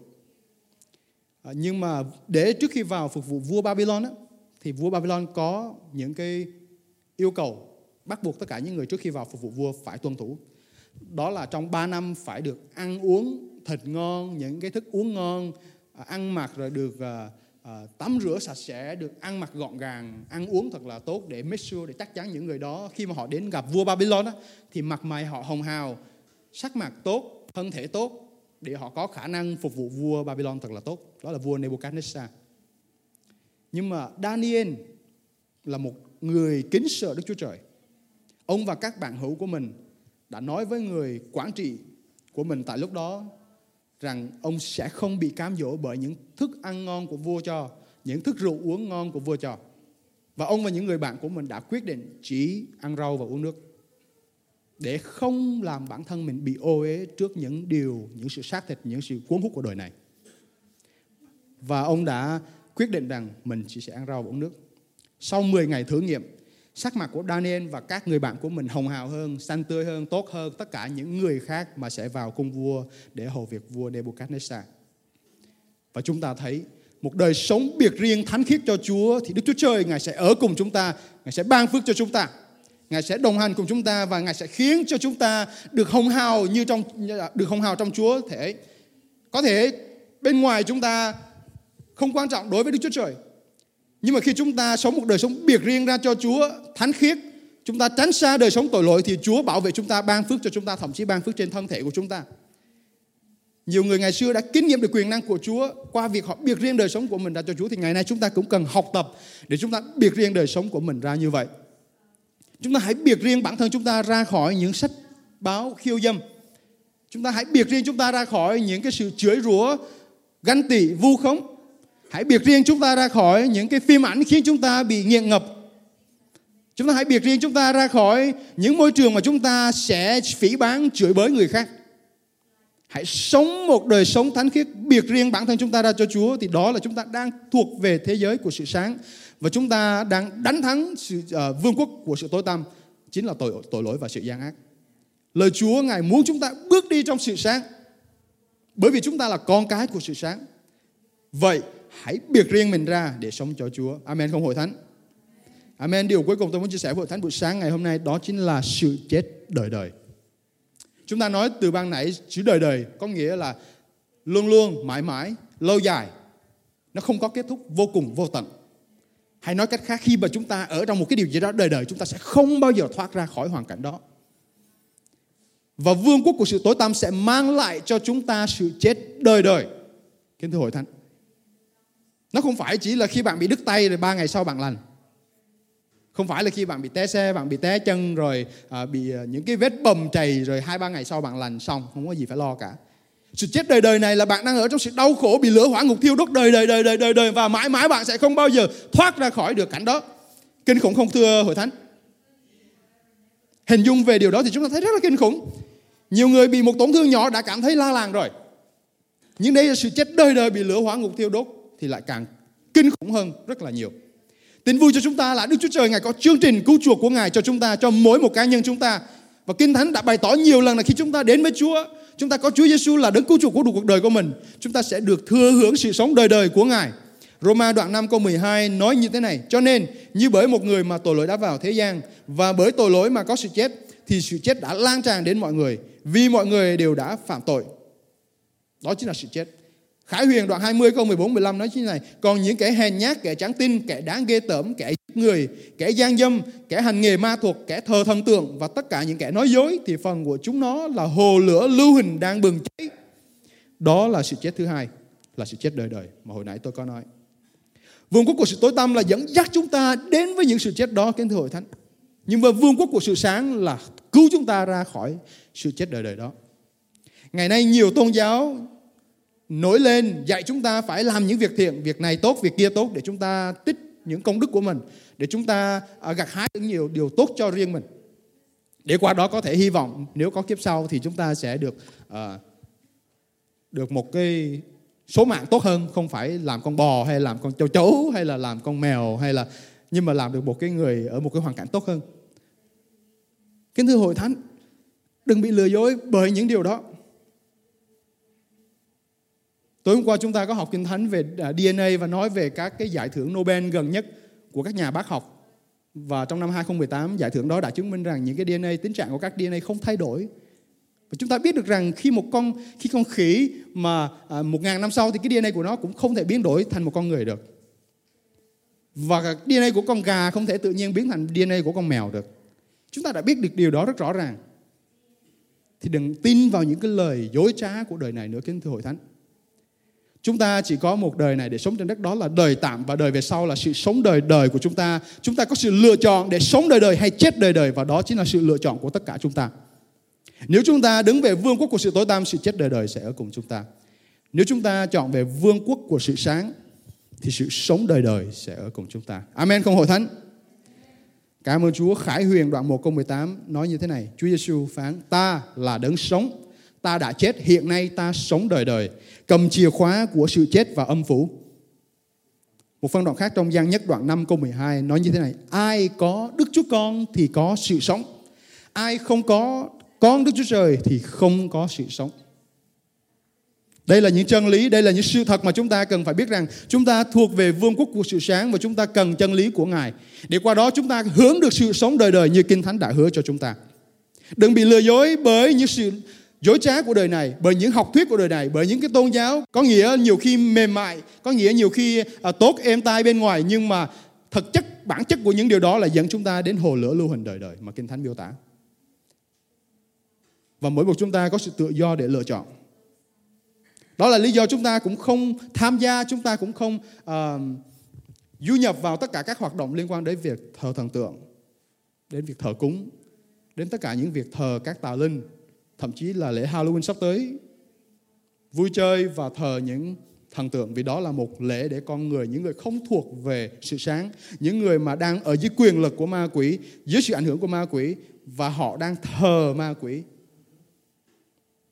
À, nhưng mà để trước khi vào phục vụ vua Babylon á, thì vua Babylon có những cái yêu cầu bắt buộc tất cả những người trước khi vào phục vụ vua phải tuân thủ. Đó là trong 3 năm phải được ăn uống thịt ngon, những cái thức uống ngon, à, ăn mặc rồi được à, à, tắm rửa sạch sẽ, được ăn mặc gọn gàng, ăn uống thật là tốt để make sure, để chắc chắn những người đó khi mà họ đến gặp vua Babylon đó, thì mặt mày họ hồng hào, sắc mặt tốt, thân thể tốt để họ có khả năng phục vụ vua Babylon thật là tốt. Đó là vua Nebuchadnezzar. Nhưng mà Daniel là một người kính sợ Đức Chúa Trời. Ông và các bạn hữu của mình đã nói với người quản trị của mình tại lúc đó rằng ông sẽ không bị cám dỗ bởi những thức ăn ngon của vua cho, những thức rượu uống ngon của vua cho. Và ông và những người bạn của mình đã quyết định chỉ ăn rau và uống nước để không làm bản thân mình bị ô uế trước những điều, những sự xác thịt, những sự cuốn hút của đời này. Và ông đã quyết định rằng mình chỉ sẽ ăn rau và uống nước. Sau 10 ngày thử nghiệm, sắc mặt của Daniel và các người bạn của mình hồng hào hơn, xanh tươi hơn, tốt hơn tất cả những người khác mà sẽ vào cung vua để hầu việc vua Nebuchadnezzar. Và chúng ta thấy một đời sống biệt riêng thánh khiết cho Chúa thì Đức Chúa Trời Ngài sẽ ở cùng chúng ta, Ngài sẽ ban phước cho chúng ta. Ngài sẽ đồng hành cùng chúng ta và Ngài sẽ khiến cho chúng ta được hồng hào như trong được hồng hào trong Chúa thể. Có thể bên ngoài chúng ta không quan trọng đối với Đức Chúa Trời. Nhưng mà khi chúng ta sống một đời sống biệt riêng ra cho Chúa thánh khiết, chúng ta tránh xa đời sống tội lỗi thì Chúa bảo vệ chúng ta, ban phước cho chúng ta, thậm chí ban phước trên thân thể của chúng ta. Nhiều người ngày xưa đã kinh nghiệm được quyền năng của Chúa qua việc họ biệt riêng đời sống của mình ra cho Chúa thì ngày nay chúng ta cũng cần học tập để chúng ta biệt riêng đời sống của mình ra như vậy. Chúng ta hãy biệt riêng bản thân chúng ta ra khỏi những sách báo khiêu dâm. Chúng ta hãy biệt riêng chúng ta ra khỏi những cái sự chửi rủa, ganh tị, vu khống. Hãy biệt riêng chúng ta ra khỏi những cái phim ảnh khiến chúng ta bị nghiện ngập. Chúng ta hãy biệt riêng chúng ta ra khỏi những môi trường mà chúng ta sẽ phỉ bán, chửi bới người khác. Hãy sống một đời sống thánh khiết biệt riêng bản thân chúng ta ra cho Chúa thì đó là chúng ta đang thuộc về thế giới của sự sáng và chúng ta đang đánh thắng sự uh, vương quốc của sự tối tăm chính là tội tội lỗi và sự gian ác. Lời Chúa ngài muốn chúng ta bước đi trong sự sáng. Bởi vì chúng ta là con cái của sự sáng. Vậy hãy biệt riêng mình ra để sống cho Chúa. Amen không hội thánh. Amen. Điều cuối cùng tôi muốn chia sẻ với hội Thánh buổi sáng ngày hôm nay đó chính là sự chết đời đời. Chúng ta nói từ ban nãy chữ đời đời có nghĩa là luôn luôn, mãi mãi, lâu dài. Nó không có kết thúc vô cùng vô tận. Hay nói cách khác khi mà chúng ta ở trong một cái điều gì đó đời đời chúng ta sẽ không bao giờ thoát ra khỏi hoàn cảnh đó. Và vương quốc của sự tối tăm sẽ mang lại cho chúng ta sự chết đời đời. Kính thưa hội thánh. Nó không phải chỉ là khi bạn bị đứt tay rồi ba ngày sau bạn lành. Không phải là khi bạn bị té xe, bạn bị té chân rồi à, bị à, những cái vết bầm chày rồi hai ba ngày sau bạn lành xong, không có gì phải lo cả. Sự chết đời đời này là bạn đang ở trong sự đau khổ bị lửa hỏa ngục thiêu đốt đời đời đời đời đời đời và mãi mãi bạn sẽ không bao giờ thoát ra khỏi được cảnh đó. Kinh khủng không thưa hội thánh? Hình dung về điều đó thì chúng ta thấy rất là kinh khủng. Nhiều người bị một tổn thương nhỏ đã cảm thấy la làng rồi. Nhưng đây là sự chết đời đời bị lửa hỏa ngục thiêu đốt thì lại càng kinh khủng hơn rất là nhiều. Tin vui cho chúng ta là Đức Chúa Trời Ngài có chương trình cứu chuộc của Ngài cho chúng ta, cho mỗi một cá nhân chúng ta. Và Kinh Thánh đã bày tỏ nhiều lần là khi chúng ta đến với Chúa, chúng ta có Chúa Giêsu là đấng cứu chuộc của cuộc đời của mình, chúng ta sẽ được thừa hưởng sự sống đời đời của Ngài. Roma đoạn 5 câu 12 nói như thế này, cho nên như bởi một người mà tội lỗi đã vào thế gian và bởi tội lỗi mà có sự chết thì sự chết đã lan tràn đến mọi người vì mọi người đều đã phạm tội. Đó chính là sự chết. Khải Huyền đoạn 20 câu 14 15 nói như này, còn những kẻ hèn nhát, kẻ trắng tin, kẻ đáng ghê tởm, kẻ giết người, kẻ gian dâm, kẻ hành nghề ma thuật, kẻ thờ thần tượng và tất cả những kẻ nói dối thì phần của chúng nó là hồ lửa lưu hình đang bừng cháy. Đó là sự chết thứ hai, là sự chết đời đời mà hồi nãy tôi có nói. Vương quốc của sự tối tăm là dẫn dắt chúng ta đến với những sự chết đó kính thưa hội thánh. Nhưng mà vương quốc của sự sáng là cứu chúng ta ra khỏi sự chết đời đời đó. Ngày nay nhiều tôn giáo nổi lên dạy chúng ta phải làm những việc thiện, việc này tốt, việc kia tốt để chúng ta tích những công đức của mình, để chúng ta à, gặt hái được nhiều điều tốt cho riêng mình. Để qua đó có thể hy vọng nếu có kiếp sau thì chúng ta sẽ được uh, được một cái số mạng tốt hơn, không phải làm con bò hay làm con châu chấu hay là làm con mèo hay là nhưng mà làm được một cái người ở một cái hoàn cảnh tốt hơn. Kính thưa hội thánh, đừng bị lừa dối bởi những điều đó. Tối hôm qua chúng ta có học kinh thánh về à, DNA và nói về các cái giải thưởng Nobel gần nhất của các nhà bác học. Và trong năm 2018 giải thưởng đó đã chứng minh rằng những cái DNA tính trạng của các DNA không thay đổi. Và chúng ta biết được rằng khi một con khi con khỉ mà à, một ngàn năm sau thì cái DNA của nó cũng không thể biến đổi thành một con người được. Và DNA của con gà không thể tự nhiên biến thành DNA của con mèo được. Chúng ta đã biết được điều đó rất rõ ràng. Thì đừng tin vào những cái lời dối trá của đời này nữa kính thưa hội thánh. Chúng ta chỉ có một đời này để sống trên đất đó là đời tạm và đời về sau là sự sống đời đời của chúng ta. Chúng ta có sự lựa chọn để sống đời đời hay chết đời đời và đó chính là sự lựa chọn của tất cả chúng ta. Nếu chúng ta đứng về vương quốc của sự tối tăm, sự chết đời đời sẽ ở cùng chúng ta. Nếu chúng ta chọn về vương quốc của sự sáng, thì sự sống đời đời sẽ ở cùng chúng ta. Amen không hội thánh? Cảm ơn Chúa. Khải Huyền đoạn 1 câu 18 nói như thế này. Chúa Giêsu phán, ta là đấng sống ta đã chết, hiện nay ta sống đời đời, cầm chìa khóa của sự chết và âm phủ. Một phân đoạn khác trong gian nhất đoạn 5 câu 12 nói như thế này, ai có Đức Chúa Con thì có sự sống, ai không có con Đức Chúa Trời thì không có sự sống. Đây là những chân lý, đây là những sự thật mà chúng ta cần phải biết rằng chúng ta thuộc về vương quốc của sự sáng và chúng ta cần chân lý của Ngài. Để qua đó chúng ta hướng được sự sống đời đời như Kinh Thánh đã hứa cho chúng ta. Đừng bị lừa dối bởi những sự dối trá của đời này bởi những học thuyết của đời này bởi những cái tôn giáo có nghĩa nhiều khi mềm mại có nghĩa nhiều khi à, tốt êm tai bên ngoài nhưng mà thực chất bản chất của những điều đó là dẫn chúng ta đến hồ lửa lưu hình đời đời mà kinh thánh miêu tả. Và mỗi một chúng ta có sự tự do để lựa chọn. Đó là lý do chúng ta cũng không tham gia chúng ta cũng không uh, du nhập vào tất cả các hoạt động liên quan đến việc thờ thần tượng đến việc thờ cúng đến tất cả những việc thờ các tà linh thậm chí là lễ Halloween sắp tới vui chơi và thờ những thần tượng. Vì đó là một lễ để con người những người không thuộc về sự sáng những người mà đang ở dưới quyền lực của ma quỷ dưới sự ảnh hưởng của ma quỷ và họ đang thờ ma quỷ.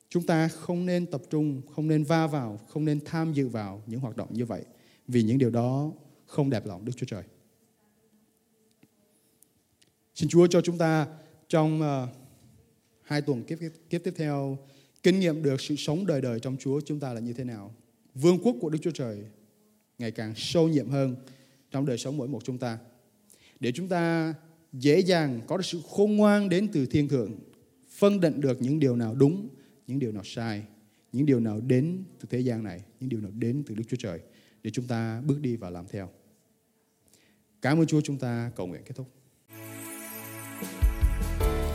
Chúng ta không nên tập trung không nên va vào không nên tham dự vào những hoạt động như vậy vì những điều đó không đẹp lòng Đức Chúa Trời. Xin Chúa cho chúng ta trong uh, hai tuần kiếp, kiếp tiếp theo kinh nghiệm được sự sống đời đời trong Chúa chúng ta là như thế nào. Vương quốc của Đức Chúa Trời ngày càng sâu nhiệm hơn trong đời sống mỗi một chúng ta. để chúng ta dễ dàng có được sự khôn ngoan đến từ thiên thượng, phân định được những điều nào đúng, những điều nào sai, những điều nào đến từ thế gian này, những điều nào đến từ Đức Chúa Trời để chúng ta bước đi và làm theo. Cảm ơn Chúa chúng ta cầu nguyện kết thúc.